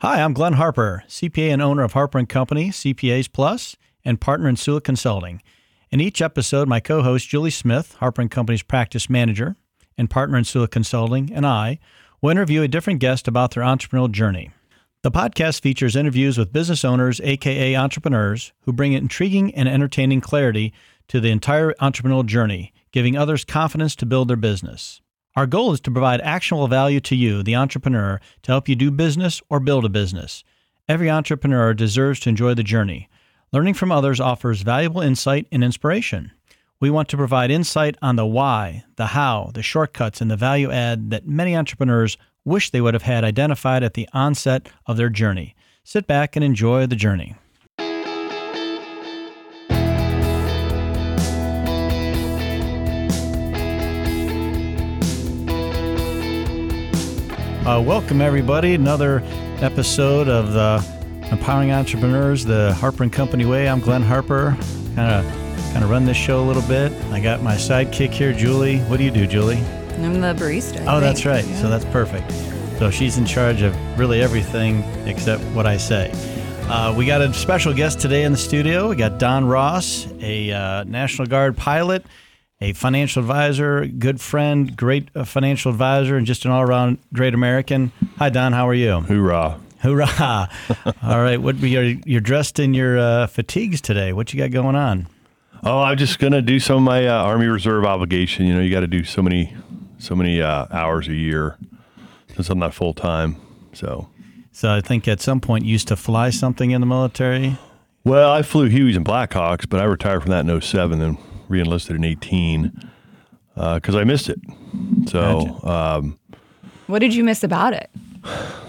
Hi, I'm Glenn Harper, CPA and owner of Harper & Company, CPAs Plus, and partner in Sula Consulting. In each episode, my co-host Julie Smith, Harper & Company's practice manager and partner in Sula Consulting, and I will interview a different guest about their entrepreneurial journey. The podcast features interviews with business owners, aka entrepreneurs, who bring intriguing and entertaining clarity to the entire entrepreneurial journey, giving others confidence to build their business. Our goal is to provide actionable value to you, the entrepreneur, to help you do business or build a business. Every entrepreneur deserves to enjoy the journey. Learning from others offers valuable insight and inspiration. We want to provide insight on the why, the how, the shortcuts, and the value add that many entrepreneurs wish they would have had identified at the onset of their journey. Sit back and enjoy the journey. Uh, welcome, everybody. Another episode of the Empowering Entrepreneurs, the Harper and Company Way. I'm Glenn Harper. Kind of, kind of run this show a little bit. I got my sidekick here, Julie. What do you do, Julie? I'm the barista. I oh, that's right. Yeah. So that's perfect. So she's in charge of really everything except what I say. Uh, we got a special guest today in the studio. We got Don Ross, a uh, National Guard pilot, a financial advisor, good friend, great uh, financial advisor, and just an all-around great American. Hi, Don. How are you? Hoorah. Hoorah! All right, what you're you're dressed in your uh, fatigues today. What you got going on? Oh, I'm just gonna do some of my uh, Army Reserve obligation. You know, you got to do so many, so many uh, hours a year since I'm not full time. So, So I think at some point you used to fly something in the military. well, I flew Hueys and Blackhawks, but I retired from that in 07 and reenlisted in 18 because I missed it. So um, What did you miss about it?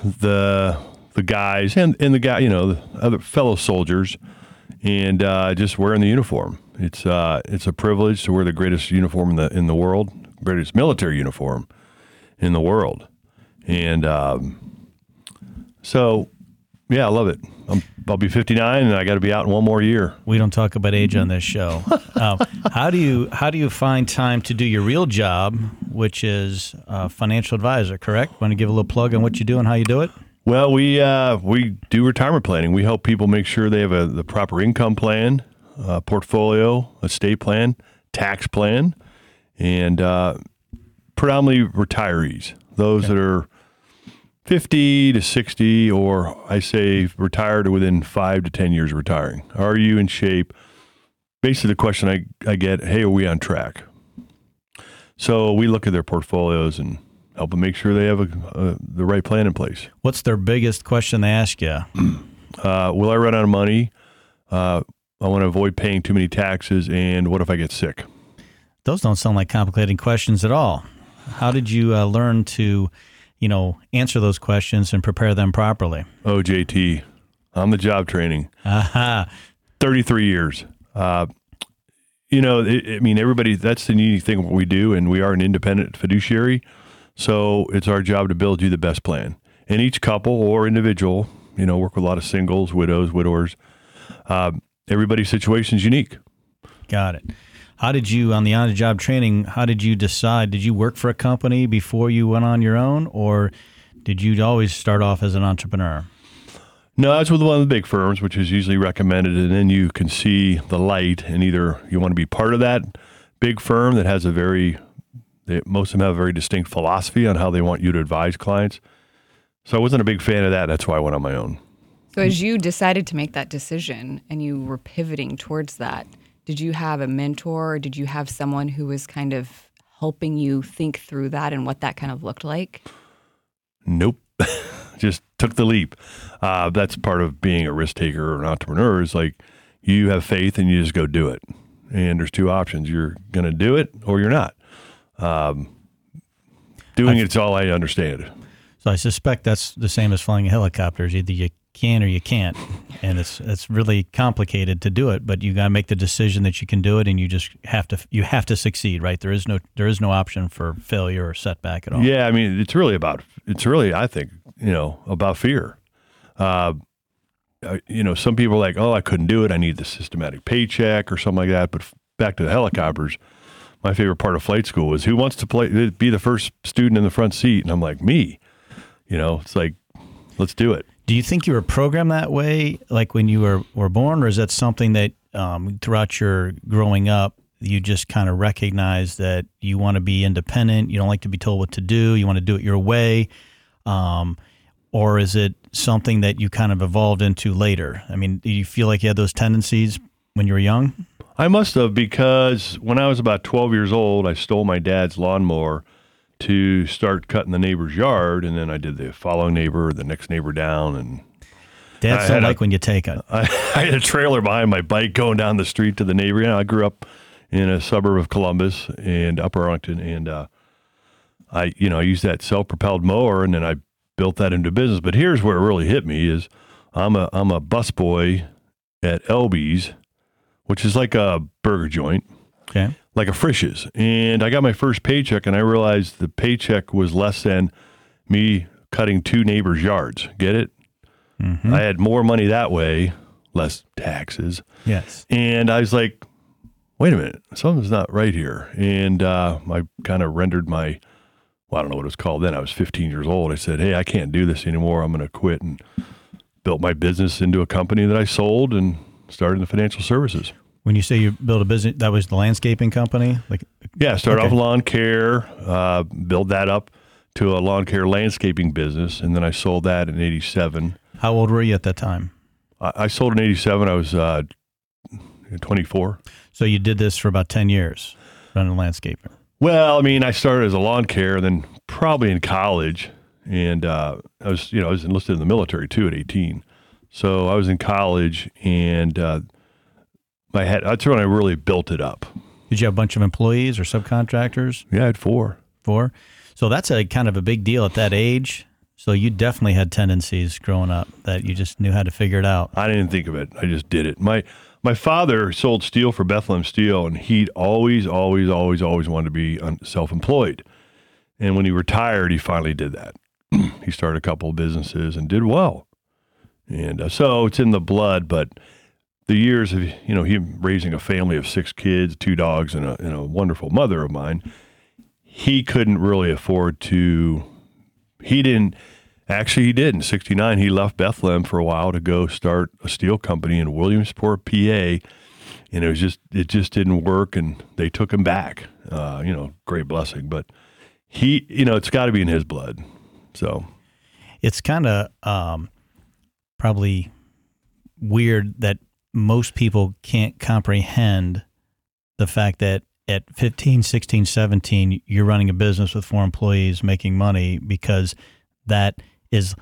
the the guys and, and the guy, you know, the other fellow soldiers, and uh, just wearing the uniform. It's uh, it's a privilege to wear the greatest uniform in the in the world, greatest military uniform in the world, and um, so yeah, I love it. I'll be 59, and I got to be out in one more year. We don't talk about age on this show. um, how do you how do you find time to do your real job, which is uh, financial advisor? Correct. Want to give a little plug on what you do and how you do it? Well, we uh, we do retirement planning. We help people make sure they have a, the proper income plan, uh, portfolio, estate plan, tax plan, and uh, predominantly retirees, those that are 50 to 60, or I say retired to within five to 10 years of retiring. Are you in shape? Basically, the question I, I get, hey, are we on track? So we look at their portfolios and help them make sure they have a, a, the right plan in place. What's their biggest question they ask you? Uh, will I run out of money? Uh, I want to avoid paying too many taxes. And what if I get sick? Those don't sound like complicated questions at all. How did you uh, learn to, you know, answer those questions and prepare them properly? Oh, JT, on the job training, Aha. 33 years. Uh, you know, it, I mean, everybody, that's the neat thing what we do, and we are an independent fiduciary. So it's our job to build you the best plan. And each couple or individual, you know, work with a lot of singles, widows, widowers. Uh, everybody's situation is unique. Got it. How did you, on the on the job training, how did you decide? Did you work for a company before you went on your own, or did you always start off as an entrepreneur? No, that's with one of the big firms, which is usually recommended, and then you can see the light, and either you want to be part of that big firm that has a very, they, most of them have a very distinct philosophy on how they want you to advise clients. So I wasn't a big fan of that. That's why I went on my own. So, as you decided to make that decision and you were pivoting towards that, did you have a mentor or did you have someone who was kind of helping you think through that and what that kind of looked like? Nope. just took the leap. Uh, that's part of being a risk taker or an entrepreneur is like you have faith and you just go do it. And there's two options. You're going to do it or you're not. Um, doing it's all I understand. So I suspect that's the same as flying helicopters. Either you can or you can't, and it's it's really complicated to do it. But you got to make the decision that you can do it, and you just have to you have to succeed. Right? There is no there is no option for failure or setback at all. Yeah, I mean, it's really about it's really I think you know about fear. Uh, uh, you know, some people are like, oh, I couldn't do it. I need the systematic paycheck or something like that. But back to the helicopters, my favorite part of flight school was who wants to play be the first student in the front seat, and I'm like me. You know, it's like let's do it. Do you think you were programmed that way, like when you were, were born, or is that something that um, throughout your growing up, you just kind of recognize that you want to be independent, you don't like to be told what to do, you want to do it your way? Um, or is it something that you kind of evolved into later? I mean, do you feel like you had those tendencies when you were young? I must have because when I was about 12 years old, I stole my dad's lawnmower to start cutting the neighbor's yard, and then I did the follow neighbor, the next neighbor down, and Dads I don't had a- like when you take it. I, I had a trailer behind my bike going down the street to the neighbor. You know, I grew up in a suburb of Columbus and Upper Arlington, and uh, I, you know, I used that self-propelled mower, and then I built that into business. But here's where it really hit me: is I'm a I'm a busboy at Elby's, which is like a burger joint, Okay. Like a Frisch's, and I got my first paycheck, and I realized the paycheck was less than me cutting two neighbors' yards. Get it? I had more money that way, less taxes. Yes. And I was like, wait a minute, something's not right here. And uh, I kind of rendered my, well, I don't know what it was called then. I was 15 years old. I said, hey, I can't do this anymore. I'm going to quit and built my business into a company that I sold and started in the financial services. When you say you built a business, that was the landscaping company. Like, Yeah, start Okay. off lawn care, uh, build that up to a lawn care landscaping business. And then I sold that in 87. how old were you at that time? I, I sold in 87. I was uh, 24. So you did this for about ten years, running landscaping. Well, I mean, I started as a lawn care, and then probably in college, and uh, I was, you know, I was enlisted in the military too at 18. So I was in college, and uh, I had that's when I really built it up. Did you have a bunch of employees or subcontractors? Yeah, I had four. Four. So that's a kind of a big deal at that age. So you definitely had tendencies growing up that you just knew how to figure it out. I didn't think of it. I just did it. My my father sold steel for Bethlehem Steel, and he'd always, always, always, always wanted to be self-employed. And when he retired, he finally did that. he started a couple of businesses and did well. And uh, so it's in the blood, but the years of you know him raising a family of six kids, two dogs, and a, and a wonderful mother of mine, he couldn't really afford to. He didn't. Actually, he did. In '69, he left Bethlehem for a while to go start a steel company in Williamsport, PA, and it was just it just didn't work, and they took him back. Uh, you know, great blessing, but he, you know, it's got to be in his blood. So It's kind of um, probably weird that most people can't comprehend the fact that at 15, 16, 17, you're running a business with four employees making money because that is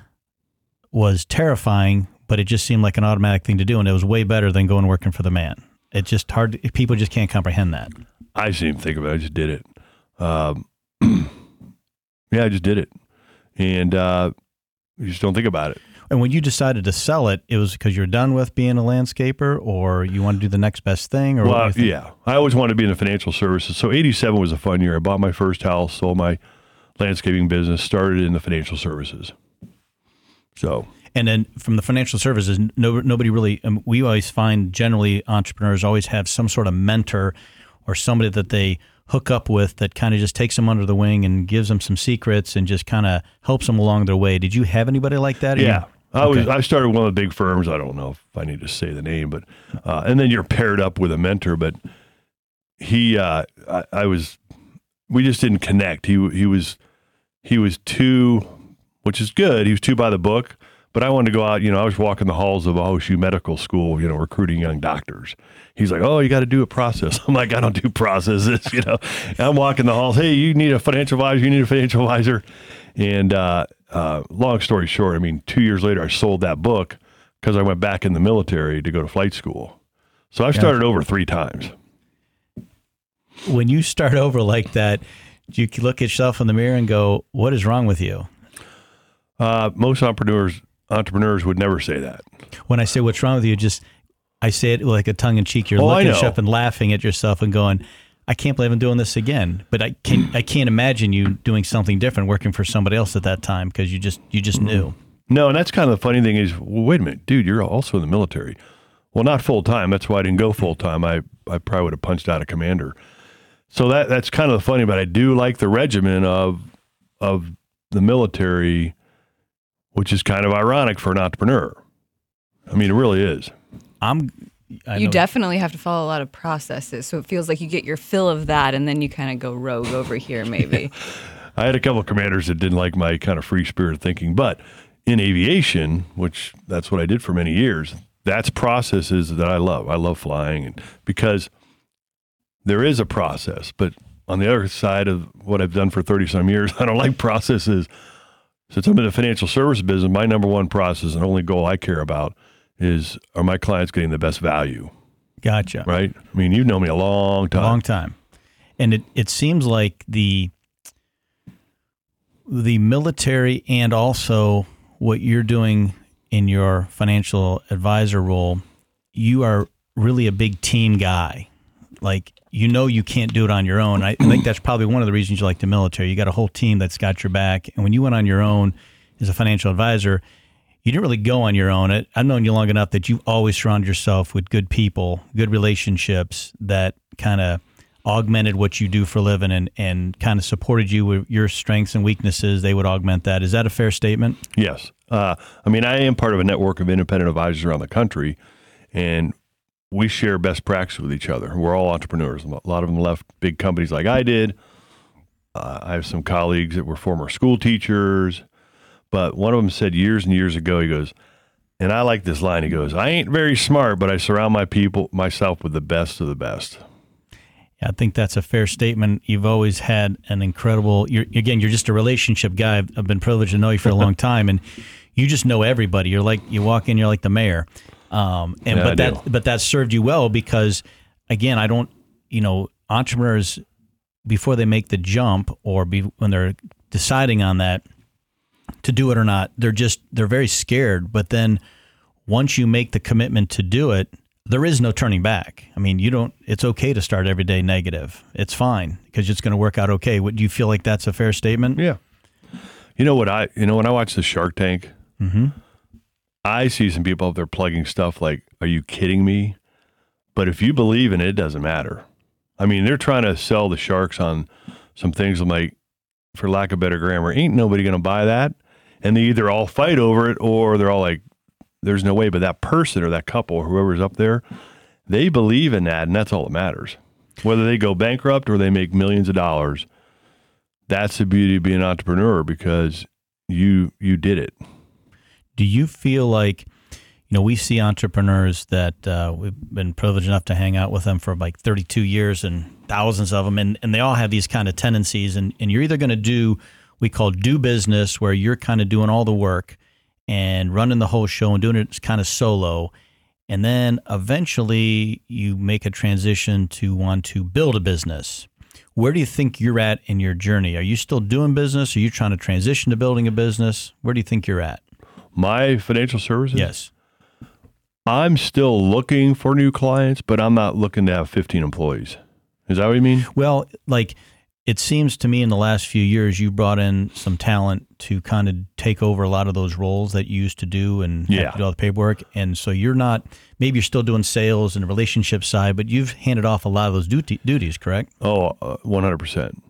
was terrifying, but it just seemed like an automatic thing to do, and it was way better than going working for the man. It's just hard. People just can't comprehend that. I just didn't even think about it. I just did it. Um, yeah, I just did it, and uh, you just don't think about it. And when you decided to sell it, it was because you're done with being a landscaper, or you want to do the next best thing, or? Well, do you think? yeah, I always wanted to be in the financial services. So '87 was a fun year. I bought my first house, sold my landscaping business, started in the financial services. So And then from the financial services, no, nobody really. Um, we always find generally entrepreneurs always have some sort of mentor or somebody that they hook up with that kind of just takes them under the wing and gives them some secrets and just kind of helps them along their way. Did you have anybody like that? yeah, I was. Okay. I started one of the big firms. I don't know if I need to say the name, but uh, and then you're paired up with a mentor. But he, uh, I, I was. We just didn't connect. He he was he was too, which is good. He was too by the book. But I wanted to go out. You know, I was walking the halls of OSU Medical School. You know, recruiting young doctors. He's like, "Oh, you got to do a process." I'm like, "I don't do processes." You know, I'm walking the halls. Hey, you need a financial advisor. You need a financial advisor. And uh, uh, long story short, I mean, two years later, I sold that book because I went back in the military to go to flight school. So I've started over three times. When you start over like that, do you look at yourself in the mirror and go, "What is wrong with you?" Uh, most entrepreneurs entrepreneurs would never say that. When I say what's wrong with you, just I say it like a tongue in cheek. You're Oh, looking up and laughing at yourself and going, "I can't believe I'm doing this again." But I can I can't imagine you doing something different, working for somebody else at that time because you just you just knew. No, and that's kind of the funny thing is, well, wait a minute, dude, you're also in the military. Well, not full time. That's why I didn't go full time. I, I probably would have punched out a commander. So that that's kind of funny, but I do like the regimen of of the military which is kind of ironic for an entrepreneur. I mean, it really is. I'm. I you know- definitely have to follow a lot of processes. So it feels like you get your fill of that and then you kind of go rogue over here, maybe. I had a couple of commanders that didn't like my kind of free spirit thinking, but in aviation, which that's what I did for many years, that's processes that I love. I love flying and because there is a process, but on the other side of what I've done for 30 some years, I don't like processes. Since I'm in the financial service business, my number one process and only goal I care about is are my clients getting the best value, Gotcha. right? I mean, you've known me a long time. long time and it, it seems like the the military and also what you're doing in your financial advisor role you are really a big team guy like you know you can't do it on your own i think that's probably one of the reasons you like the military you got a whole team that's got your back and when you went on your own as a financial advisor you didn't really go on your own. I- I've known you long enough that you've always surrounded yourself with good people, good relationships that kind of augmented what you do for a living and, and kind of supported you with your strengths and weaknesses. They would augment that. Is that a fair statement? Yes. Uh, I mean, I am part of a network of independent advisors around the country, and we share best practice with each other. We're all entrepreneurs. A lot of them left big companies like I did. Uh, I have some colleagues that were former school teachers, but one of them said years and years ago, he goes, and I like this line. He goes, I ain't very smart, but I surround my people, myself with the best of the best. Yeah, I think that's a fair statement. You've always had an incredible. You're, again, you're just a relationship guy. I've, I've been privileged to know you for a long time, and you just know everybody. You're like you walk in, you're like the mayor. Um, and Yeah, but I that do. but that served you well because, again, I don't. You know, entrepreneurs before they make the jump or be, when they're deciding on that to do it or not, they're just they're very scared. But then once you make the commitment to do it, there is no turning back. I mean, you don't. It's okay to start every day negative. It's fine because it's going to work out okay. Would you feel like that's a fair statement? Yeah. You know what I? You know when I watch the Shark Tank, I see some people out there plugging stuff like, "Are you kidding me?" But if you believe in it, it doesn't matter. I mean, they're trying to sell the sharks on some things. I'm like, for lack of better grammar, ain't nobody going to buy that. And they either all fight over it, or they're all like, "There's no way." But that person or that couple, or whoever's up there, they believe in that, and that's all that matters. Whether they go bankrupt or they make millions of dollars, that's the beauty of being an entrepreneur because you you did it. Do you feel like, you know, we see entrepreneurs that uh, we've been privileged enough to hang out with them for like 32 years and thousands of them, and, and they all have these kind of tendencies. And, and you're either going to do we call do business, where you're kind of doing all the work and running the whole show and doing it kind of solo. And then eventually you make a transition to want to build a business. Where do you think you're at in your journey? Are you still doing business? Are you trying to transition to building a business? Where do you think you're at? My financial services. Yes. I'm still looking for new clients, but I'm not looking to have 15 employees. Is that what you mean? Well, like it seems to me in the last few years, you brought in some talent to kind of take over a lot of those roles that you used to do and Yeah. to do all the paperwork. And so you're not, maybe you're still doing sales and the relationship side, but you've handed off a lot of those duty, duties, correct? Oh, uh, 100%.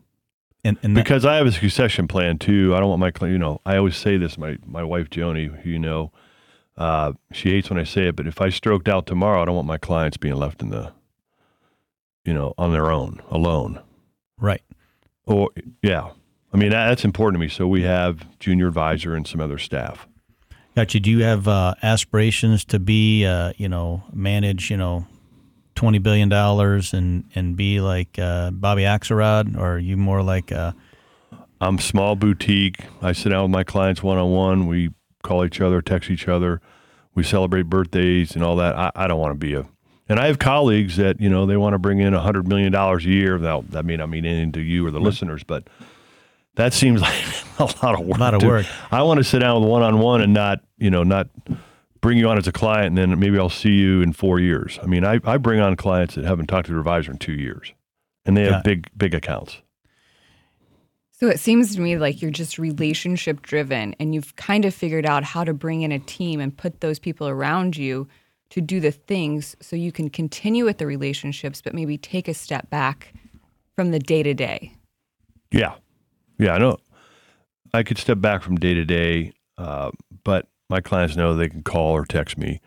And, and that, Because I have a succession plan too. I don't want my you know, I always say this, my, my wife, Joni, who you know, uh, she hates when I say it, but if I stroked out tomorrow, I don't want my clients being left in the, you know, on their own, alone. right. Or, yeah. I mean, that, that's important to me. So we have junior advisor and some other staff. Gotcha. Do you have uh, aspirations to be, uh, you know, manage, you know, twenty billion dollars and and be like uh, Bobby Axelrod, or are you more like uh, I'm small boutique. I sit down with my clients one on one. We call each other, text each other. We celebrate birthdays and all that. I, I don't want to be a, and I have colleagues that you know they want to bring in a hundred million dollars a year. Now that may not mean anything to you or the listeners, but that seems like a lot of work. A lot of work. I want to sit down with one on one and not you know not bring you on as a client and then maybe I'll see you in four years. I mean, I, I bring on clients that haven't talked to their advisor in two years, and they have Yeah. big big accounts. So it seems to me like you're just relationship driven and you've kind of figured out how to bring in a team and put those people around you to do the things so you can continue with the relationships, but maybe take a step back from the day to day. Yeah. Yeah, I know. I could step back from day to day. Uh, but my clients know they can call or text me.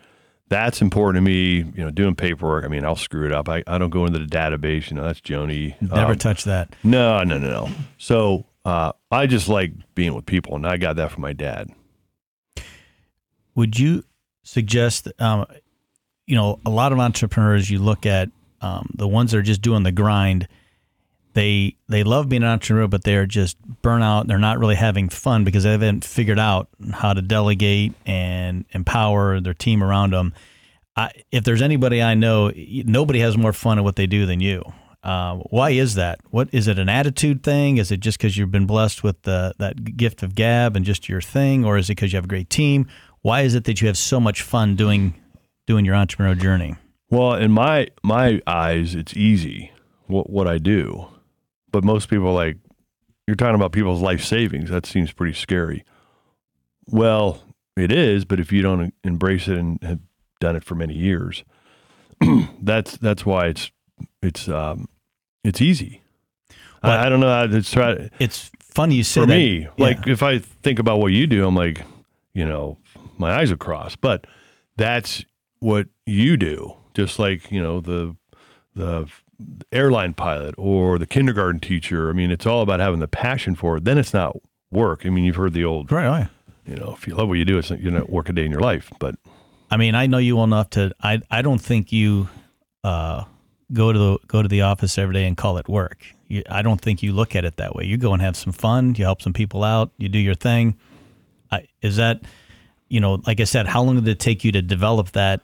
That's important to me. You know, doing paperwork. I mean, I'll screw it up. I, I don't go into the database. You know, that's Joni. Never Um, touch that. no, no, no, no. So uh, I just like being with people, and I got that from my dad. Would you suggest, um, you know, a lot of entrepreneurs you look at, um, the ones that are just doing the grind, they they love being an entrepreneur, but they're just burnout. They're not really having fun because they haven't figured out how to delegate and empower their team around them. I, if there's anybody I know, nobody has more fun at what they do than you. Uh, why is that? What is it? An attitude thing? Is it just because you've been blessed with the, that gift of gab and just your thing, or is it because you have a great team? Why is it that you have so much fun doing doing your entrepreneurial journey? Well, in my my eyes, it's easy what what I do, but most people like you're talking about people's life savings. That seems pretty scary. Well, it is, but if you don't embrace it and have done it for many years, that's that's why it's it's um, it's easy. But- I, I don't know how to try. It's funny you say for that. me, Yeah. like if I think about what you do, I'm like, you know, my eyes are crossed. But that's what you do. Just like you know the the airline pilot or the kindergarten teacher. I mean, it's all about having the passion for it. Then it's not work. I mean, you've heard the old, right, right. you know, if you love what you do, it's not, you're not work a day in your life. But I mean, I know you well enough to. I I don't think you uh, go to the go to the office every day and call it work. You, I don't think you look at it that way. You go and have some fun. You help some people out. You do your thing. I, is that, you know, like I said, how long did it take you to develop that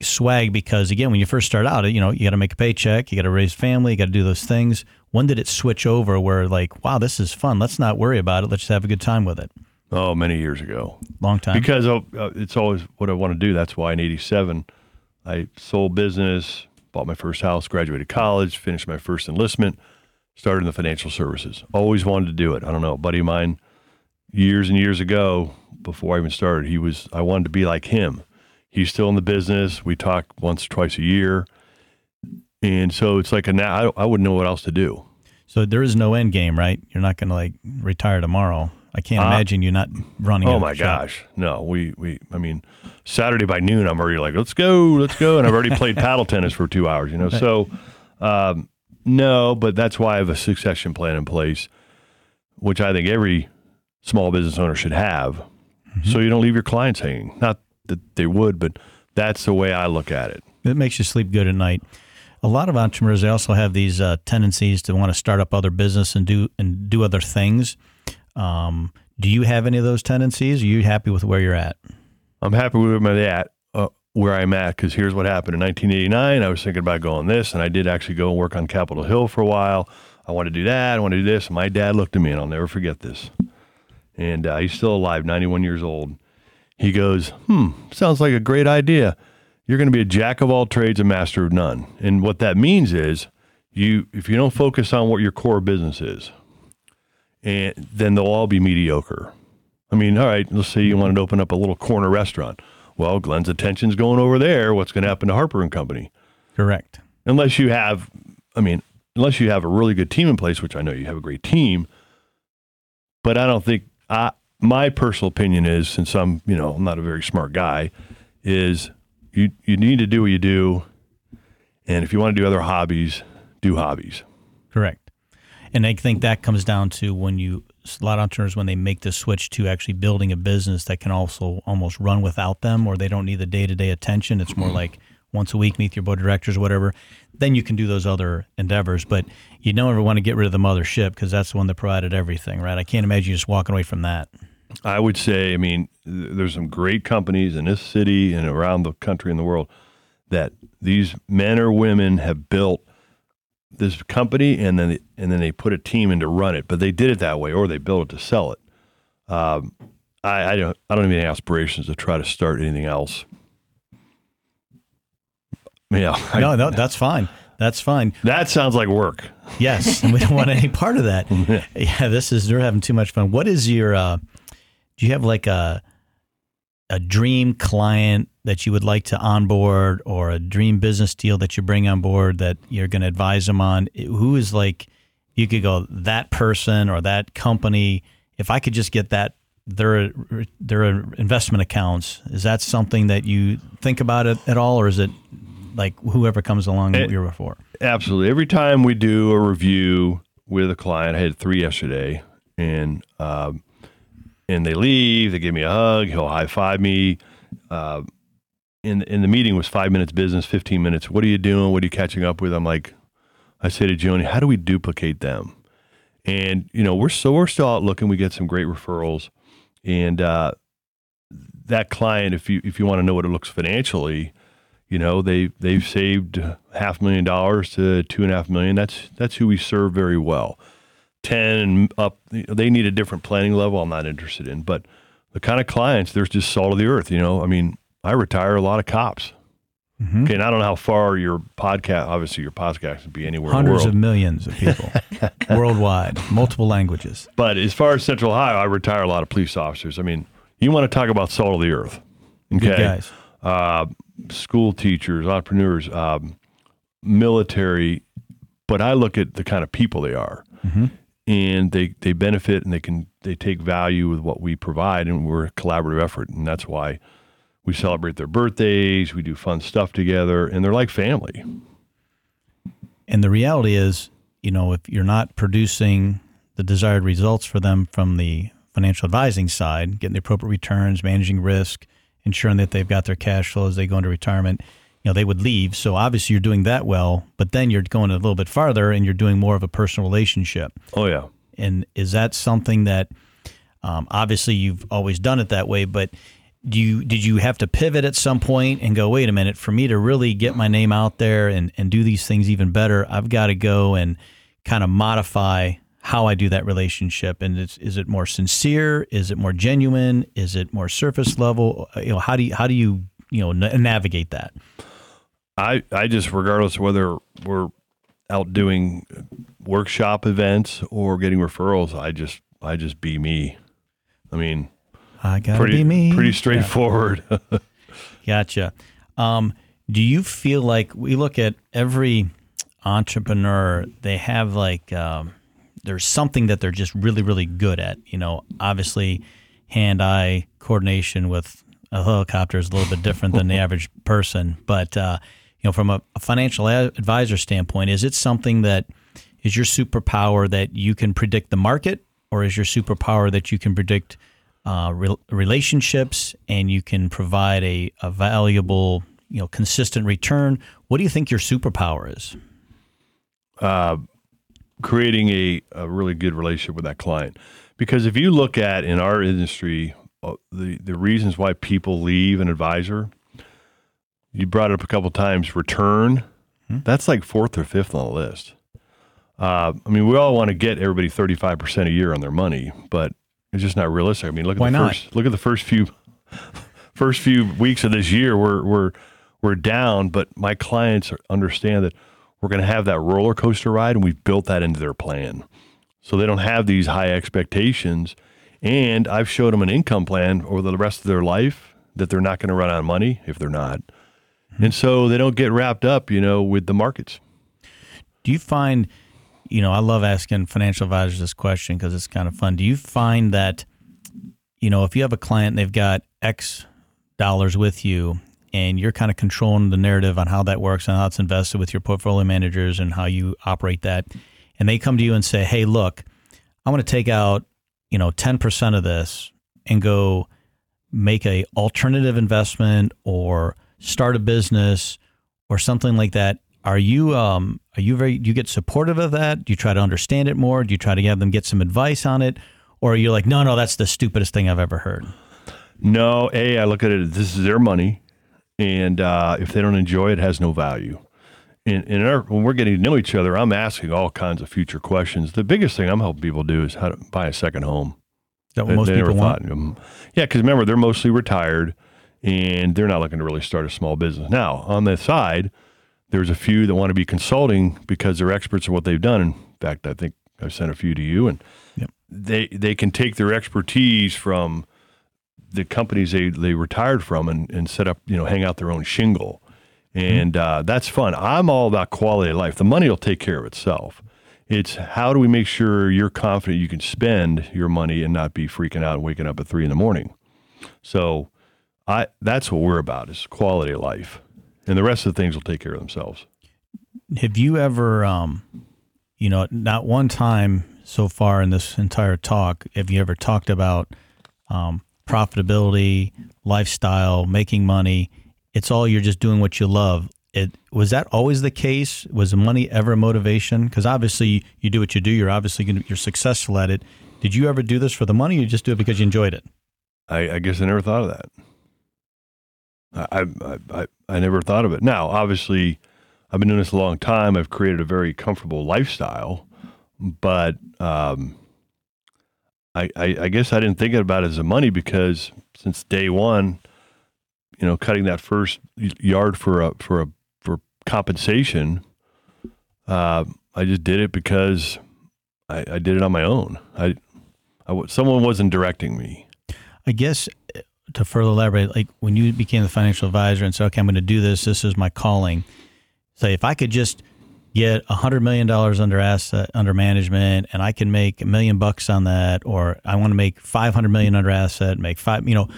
swag? Because again, when you first start out, you know, you got to make a paycheck, you got to raise family, you got to do those things. When did it switch over where like, wow, this is fun. Let's not worry about it. Let's just have a good time with it. oh, many years ago, Long time. because uh, it's always what I want to do. That's why in '87 I sold business, bought my first house, graduated college, finished my first enlistment, started in the financial services. Always wanted to do it. I don't know, a buddy of mine years and years ago, before I even started, he was. I wanted to be like him. He's still in the business. We talk once, twice a year, and so it's like a now. I, I wouldn't know what else to do. So there is no end game, right? You're not going to like retire tomorrow. I can't imagine you not running. Uh, Oh my gosh, no. We we. I mean, Saturday by noon, I'm already like, let's go, let's go, and I've already played paddle tennis for two hours. You know, so um, no, but that's why I have a succession plan in place, which I think every small business owner should have, so you don't leave your clients hanging. Not that they would, but that's the way I look at it. It makes you sleep good at night. A lot of entrepreneurs they also have these uh, tendencies to want to start up other business and do and do other things. Um, do you have any of those tendencies? Are you happy with where you're at? I'm happy with where I'm at, uh, where I'm at, because here's what happened in 1989. I was thinking about going this, and I did actually go and work on Capitol Hill for a while. I want to do that. I want to do this. And my dad looked at me, and I'll never forget this. And uh, he's still alive, 91 years old. He goes, "Hmm, sounds like a great idea. You're going to be a jack of all trades, a master of none." And what that means is, you if you don't focus on what your core business is, and then they'll all be mediocre. I mean, all right, let's say you wanted to open up a little corner restaurant. Well, Glenn's attention's going over there. What's going to happen to Harper and Company? Correct. Unless you have, I mean, unless you have a really good team in place, which I know you have a great team, but I don't think I, my personal opinion is, since I'm, you know, I'm not a very smart guy, is you you need to do what you do, and if you want to do other hobbies, do hobbies. Correct. And I think that comes down to when you a lot of entrepreneurs when they make the switch to actually building a business that can also almost run without them, or they don't need the day to day attention. It's more mm-hmm. like once a week meet your board of directors, or whatever. Then you can do those other endeavors, but you don't ever want to get rid of the mothership because that's the one that provided everything, right? I can't imagine you just walking away from that. I would say, I mean, there's some great companies in this city and around the country and the world that these men or women have built this company and then and then they put a team in to run it, but they did it that way or they built it to sell it. Um, I, I don't I don't have any aspirations to try to start anything else. Yeah, I- No, no, that's fine. That's fine. that sounds like work. Yes, and we don't want any part of that. Yeah, this is they're having too much fun. What is your? Uh, do you have like a a dream client that you would like to onboard, or a dream business deal that you bring on board that you're going to advise them on? Who is like you could go that person or that company? If I could just get that their their investment accounts. Is that something that you think about it at all, or is it like whoever comes along the It- year before? Absolutely. Every time we do a review with a client, I had three yesterday, and um, and they leave, they give me a hug, he'll high five me. Uh, in in the meeting was five minutes business, fifteen minutes. What are you doing? What are you catching up with? I'm like, I say to Joni, how do we duplicate them? And you know, we're so we're still out looking. We get some great referrals, and uh, that client, if you if you want to know what it looks financially, you know they they've saved half a million dollars to two and a half million. That's that's who we serve very well. Ten and up, they need a different planning level. I'm not interested in, but the kind of clients, there's just salt of the earth. You know, I mean, I retire a lot of cops. Mhm. Okay, and I don't know how far your podcast, obviously your podcast would be anywhere Hundreds of millions of people worldwide, multiple languages. but as far as Central Ohio, I retire a lot of police officers. I mean, you want to talk about salt of the earth. Okay. Uh, school teachers, entrepreneurs, um, military, but I look at the kind of people they are, and they they benefit and they can they take value with what we provide, and we're a collaborative effort, and that's why we celebrate their birthdays, we do fun stuff together, and they're like family. And the reality is, you know, if you're not producing the desired results for them from the financial advising side, getting the appropriate returns, managing risk, ensuring that they've got their cash flow as they go into retirement, you know, they would leave. So obviously you're doing that well, but then you're going a little bit farther and you're doing more of a personal relationship. Oh yeah, And is that something that um, obviously you've always done it that way, but do you did you have to pivot at some point and go, wait a minute, for me to really get my name out there and, and do these things even better, I've got to go and kind of modify how I do that relationship. And it's, is it more sincere? Is it more genuine? Is it more surface level? Uh, You know, how do you, how do you, you know, na- navigate that? I I just regardless of whether we're out doing workshop events or getting referrals, I just I just be me. I mean, I got to pretty be me. pretty straightforward. Gotcha. Um, do you feel like we look at every entrepreneur, they have like, um, there's something that they're just really, really good at. You know, obviously, hand eye coordination with a helicopter is a little bit different than the average person. But, uh, you know, from a, a financial advisor standpoint, is it something that is your superpower that you can predict the market, or is your superpower that you can predict uh, rel relationships and you can provide a, a valuable, you know, consistent return? What do you think your superpower is? Creating a, a really good relationship with that client. Because if you look at in our industry, uh, the, the reasons why people leave an advisor, you brought it up a couple times, return, that's like fourth or fifth on the list. Uh, I mean, we all want to get everybody 35% a year on their money, but it's just not realistic. I mean, look at Why the not? first, look at the first few, first few weeks of this year, we're, we're, we're down, but my clients understand that we're going to have that roller coaster ride and we've built that into their plan. So they don't have these high expectations. And I've showed them an income plan over the rest of their life that they're not going to run out of money if they're not. Hmm. And so they don't get wrapped up, you know, with the markets. Do you find, you know, I love asking financial advisors this question because it's kind of fun. Do you find that, you know, if you have a client and they've got X dollars with you and you're kind of controlling the narrative on how that works and how it's invested with your portfolio managers and how you operate that, and they come to you and say, hey, look, I want to take out, you know, 10% of this and go make a alternative investment or start a business or something like that. Are you um are you very do you get supportive of that? Do you try to understand it more? Do you try to have them get some advice on it? Or are you like, no, no, that's the stupidest thing I've ever heard? No, A, I look at it this is their money. And uh, if they don't enjoy it, it has no value. And, and our, when we're getting to know each other, I'm asking all kinds of future questions. The biggest thing I'm helping people do is how to buy a second home. That what They- most they people want? thought. Yeah, because remember, they're mostly retired and they're not looking to really start a small business. Now, on the side, there's a few that want to be consulting because they're experts in what they've done. In fact, I think I've sent a few to you, and Yep. they they can take their expertise from the companies they, they retired from and, and set up, you know, hang out their own shingle. And uh, that's fun. I'm all about quality of life. The money will take care of itself. It's how do we make sure you're confident you can spend your money and not be freaking out and waking up at three in the morning. So, I that's what we're about is quality of life, and the rest of the things will take care of themselves. Have you ever, um, you know, not one time so far in this entire talk have you ever talked about um, profitability, lifestyle, making money? It's all you're just doing what you love. It was that always the case? Was money ever a motivation? Because obviously you do what you do. You're obviously gonna, you're successful at it. Did you ever do this for the money? Or you just do it because you enjoyed it? I, I guess I never thought of that. I, I I I never thought of it. Now, obviously, I've been doing this a long time. I've created a very comfortable lifestyle, but um, I, I I guess I didn't think about it as a money because since day one, you know, cutting that first yard for a for a for compensation, uh, I just did it because I, I did it on my own. I, I someone wasn't directing me. I guess uh, to further elaborate, like when you became the financial advisor and said, okay, I'm going to do this, this is my calling. Say, if I could just get a hundred million dollars under asset under management and I can make a million bucks on that, or I want to make 500 million under asset, make five, you know,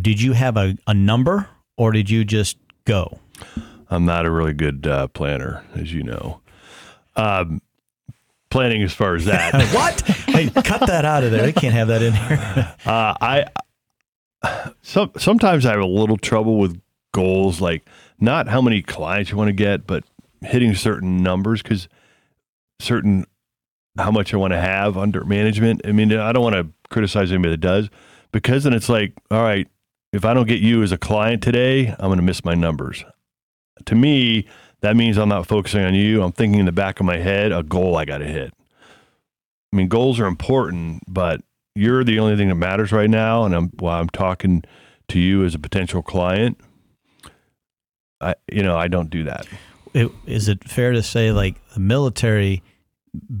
did you have a, a number or did you just go? I'm not a really good uh, planner, as you know. Um, planning as far as that. what? hey, cut that out of there. They can't have that in here. uh, I some sometimes I have a little trouble with goals, like not how many clients you want to get, but hitting certain numbers because certain how much I want to have under management. I mean, I don't want to criticize anybody that does because then it's like, all right, if I don't get you as a client today, I'm going to miss my numbers. To me, that means I'm not focusing on you. I'm thinking in the back of my head a goal I got to hit. I mean, goals are important, but you're the only thing that matters right now. And I'm while I'm talking to you as a potential client, I you know I don't do that. It, is it fair to say like the military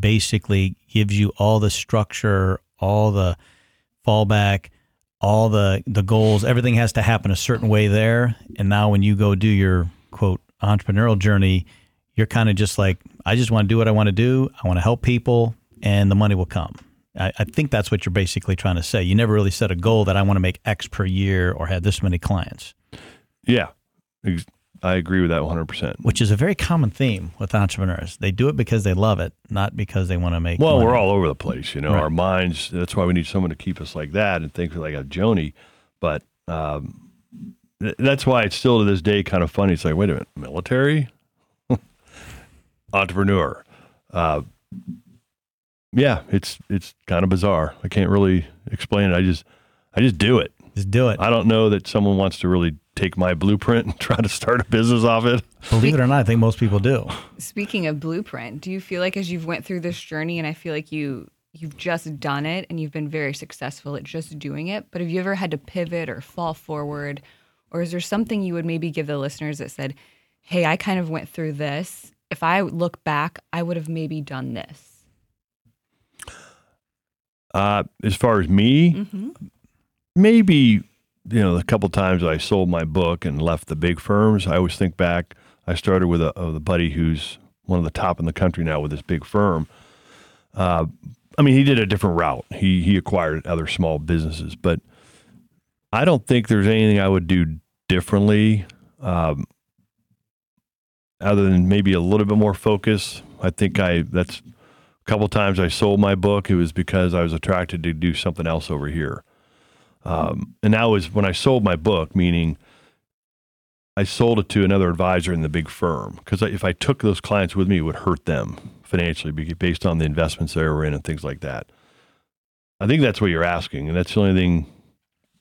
basically gives you all the structure, all the fallback, all the the goals, everything has to happen a certain way there. And now when you go do your quote entrepreneurial journey, you're kind of just like, I just want to do what I want to do. I want to help people, and the money will come. I, I, think that's what you're basically trying to say. You never really set a goal that I want to make X per year or have this many clients. Yeah, I agree with that 100%. Which is a very common theme with entrepreneurs. They do it because they love it, not because they want to make Well, money. we're all over the place, you know. Right. Our minds, that's why we need someone to keep us like that and think like a Joni. But um, that's why it's still to this day kind of funny. It's like, wait a minute, military? Entrepreneur. Uh, yeah, it's it's kind of bizarre. I can't really explain it. I just I just do it. Just do it. I don't know that someone wants to really take my blueprint and try to start a business off it. Believe it or not, I think most people do. Speaking of blueprint, do you feel like as you've went through this journey and I feel like you you've just done it and you've been very successful at just doing it, but have you ever had to pivot or fall forward or is there something you would maybe give the listeners that said, "Hey, I kind of went through this. If I look back, I would have maybe done this." Uh, as far as me, mm-hmm. maybe you know a couple times I sold my book and left the big firms. I always think back. I started with a, a buddy who's one of the top in the country now with this big firm. Uh, I mean, he did a different route. He he acquired other small businesses, but I don't think there's anything I would do differently, um, other than maybe a little bit more focus. I think I that's a couple times I sold my book, it was because I was attracted to do something else over here. Um, and that was when I sold my book, meaning I sold it to another advisor in the big firm. Because if I took those clients with me, it would hurt them financially based on the investments they were in and things like that. I think that's what you're asking. And that's the only thing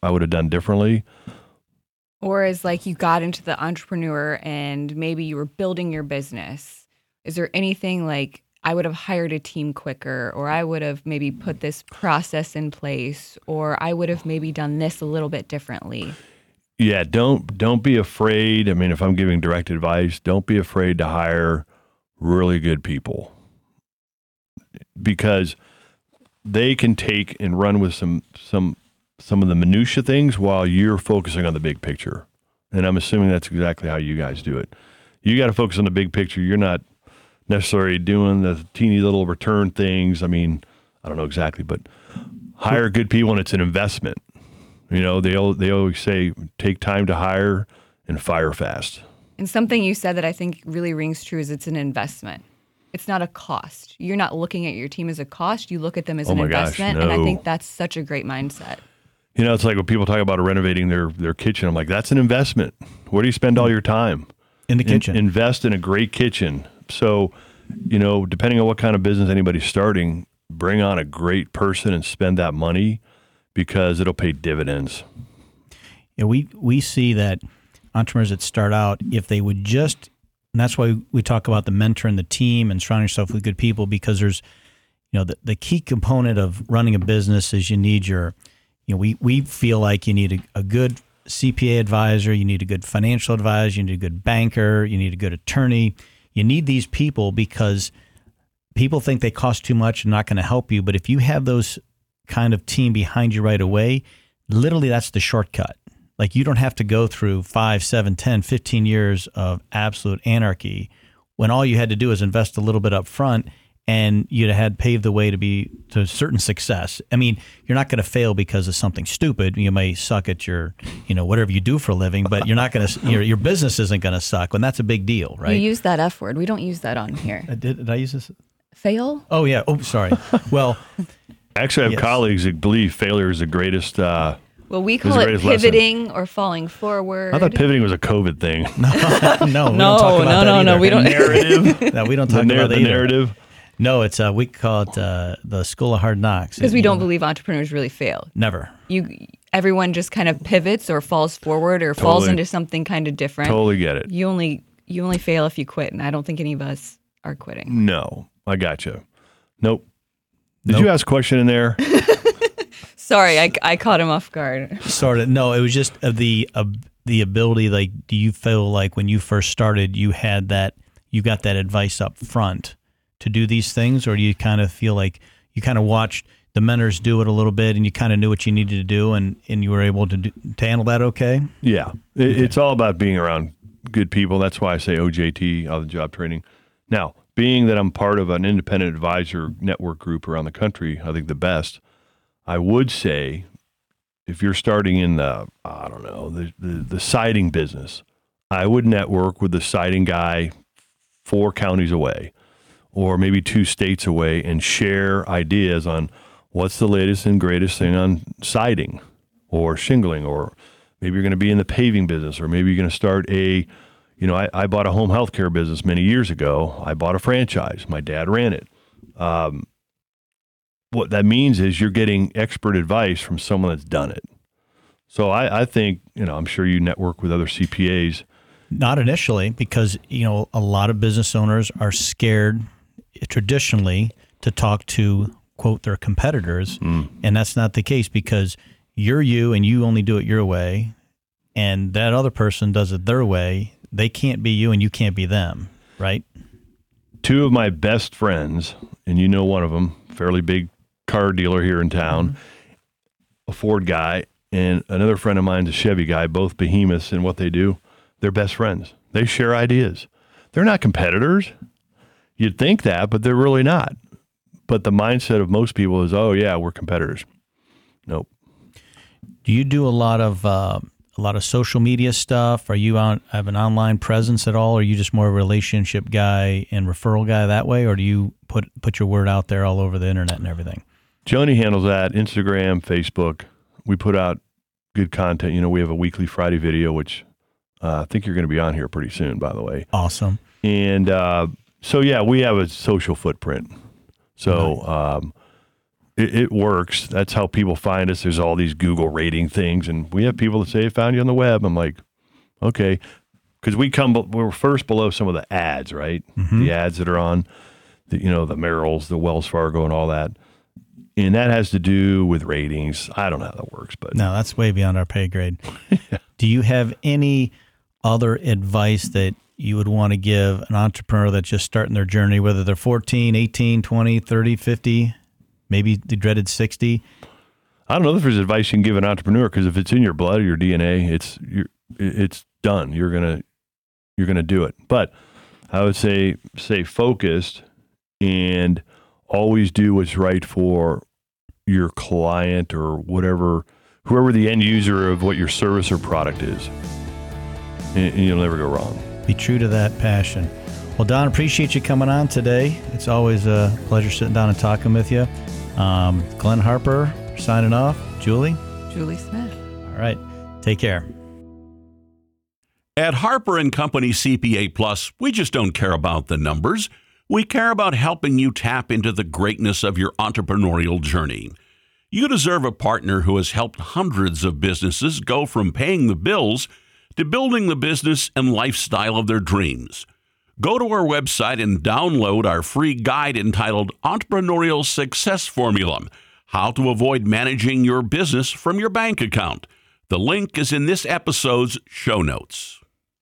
I would have done differently. Or is like you got into the entrepreneur and maybe you were building your business. Is there anything like I would have hired a team quicker, or I would have maybe put this process in place, or I would have maybe done this a little bit differently. Yeah, don't don't be afraid. I mean, if I'm giving direct advice, don't be afraid to hire really good people because they can take and run with some some some of the minutia things while you're focusing on the big picture. And I'm assuming that's exactly how you guys do it. You got to focus on the big picture. You're not necessarily doing the teeny little return things. I mean, I don't know exactly, but hire good people and it's an investment. You know, they they always say take time to hire and fire fast. And something you said that I think really rings true is it's an investment. It's not a cost. You're not looking at your team as a cost. You look at them as Oh an my gosh, investment. And I think that's such a great mindset. You know, it's like when people talk about renovating their their kitchen. I'm like, that's an investment. Where do you spend all mm. your time? In the In- kitchen. invest in a great kitchen. So, you know, depending on what kind of business anybody's starting, bring on a great person and spend that money because it'll pay dividends. Yeah, we we see that entrepreneurs that start out, if they would just, and that's why we talk about the mentor and the team and surrounding yourself with good people because there's, you know, the, the key component of running a business is you need your, you know, we we feel like you need a, a good CPA advisor, you need a good financial advisor, you need a good banker, you need a good attorney. You need these people because people think they cost too much and not going to help you. But if you have those kind of team behind you right away, literally that's the shortcut. Like you don't have to go through five, seven, 10, 15 years of absolute anarchy when all you had to do is invest a little bit up front and you'd have had paved the way to be to certain success. I mean, you're not going to fail because of something stupid. You may suck at your, you know, whatever you do for a living, but you're not going to, your, your business isn't going to suck. And that's a big deal, right? You use that F word. We don't use that on here. Uh, did, did I use this? Fail? Oh, yeah. Oh, sorry. Well, Actually, I have Yes. colleagues that believe failure is the greatest. Uh, Well, we call it greatest lesson. pivoting or falling forward. I thought pivoting was a COVID thing. no, we No, don't talk about no, no, no, we don't- narrative, No, we don't talk nar- about the narrative. No, it's uh, we call it uh, the school of hard knocks. because we don't believe entrepreneurs really fail. never. You, everyone just kind of pivots or falls forward or falls into something kind of different. Totally get it. You only you only fail if you quit, and I don't think any of us are quitting. No, I got you. Nope. Did Nope. you ask a question in there? Sorry, I, I caught him off guard. Sort of. No, it was just uh, the uh, the ability. Like, do you feel like when you first started, you had that, you got that advice up front to do these things, or do you kind of feel like you kind of watched the mentors do it a little bit, and you kind of knew what you needed to do, and and you were able to do, to handle that okay? Yeah, it, it's all about being around good people. That's why I say OJT, on the job training. Now, being that I'm part of an independent advisor network group around the country, I think the best. I would say, if you're starting in the I don't know the the, the siding business, I would network with the siding guy four counties away, or maybe two states away, and share ideas on what's the latest and greatest thing on siding or shingling or maybe you're going to be in the paving business or maybe you're going to start a you know I, I bought a home health care business many years ago. I bought a franchise. My dad ran it. Um, what that means is you're getting expert advice from someone that's done it. So I, I think you know i'm sure you network with other cpas Not initially, because you know a lot of business owners are scared traditionally to talk to quote their competitors, hmm. and that's not the case because you're you and you only do it your way, and that other person does it their way. They can't be you and you can't be them, right? two of my best friends, and you know one of them, fairly big car dealer here in town, mm-hmm. a Ford guy, and another friend of mine's a Chevy guy, both behemoths in what they do. They're best friends. They share ideas. They're not competitors. You'd think that, but they're really not. But the mindset of most people is, oh yeah, we're competitors. Nope. Do you do a lot of uh, a lot of social media stuff? Are you on have an online presence at all? Or are you just more a relationship guy and referral guy that way, or do you put put your word out there all over the internet and everything? Joni handles that Instagram, Facebook. We put out good content. You know, we have a weekly Friday video, which uh, I think you're going to be on here pretty soon, by the way. Awesome. And uh, so, yeah, we have a social footprint. So um, it, it works. That's how people find us. There's all these Google rating things, and we have people that say, "I found you on the web." I'm like, okay, because we come, we're first below some of the ads, right? The ads that are on, the, you know, the Merrills, the Wells Fargo, and all that. And that has to do with ratings. I don't know how that works, but No, that's way beyond our pay grade. Do you have any other advice that you would want to give an entrepreneur that's just starting their journey, whether they're 14, 18, 20, 30, 50, maybe the dreaded 60? I don't know if there's advice you can give an entrepreneur because if it's in your blood or your DNA, it's it's done. You're gonna you're gonna do it. But I would say stay focused and always do what's right for your client or whatever, whoever the end user of what your service or product is. And, and you'll never go wrong. Be true to that passion. Well, Don, appreciate you coming on today. It's always a pleasure sitting down and talking with you. Um, Glenn Harper signing off. Julie? Julie Smith. All right. Take care. At Harper and Company CPA Plus, we just don't care about the numbers. We care about helping you tap into the greatness of your entrepreneurial journey. You deserve a partner who has helped hundreds of businesses go from paying the bills to building the business and lifestyle of their dreams. Go to our website and download our free guide entitled Entrepreneurial Success Formula How to Avoid Managing Your Business from Your Bank Account. The link is in this episode's show notes.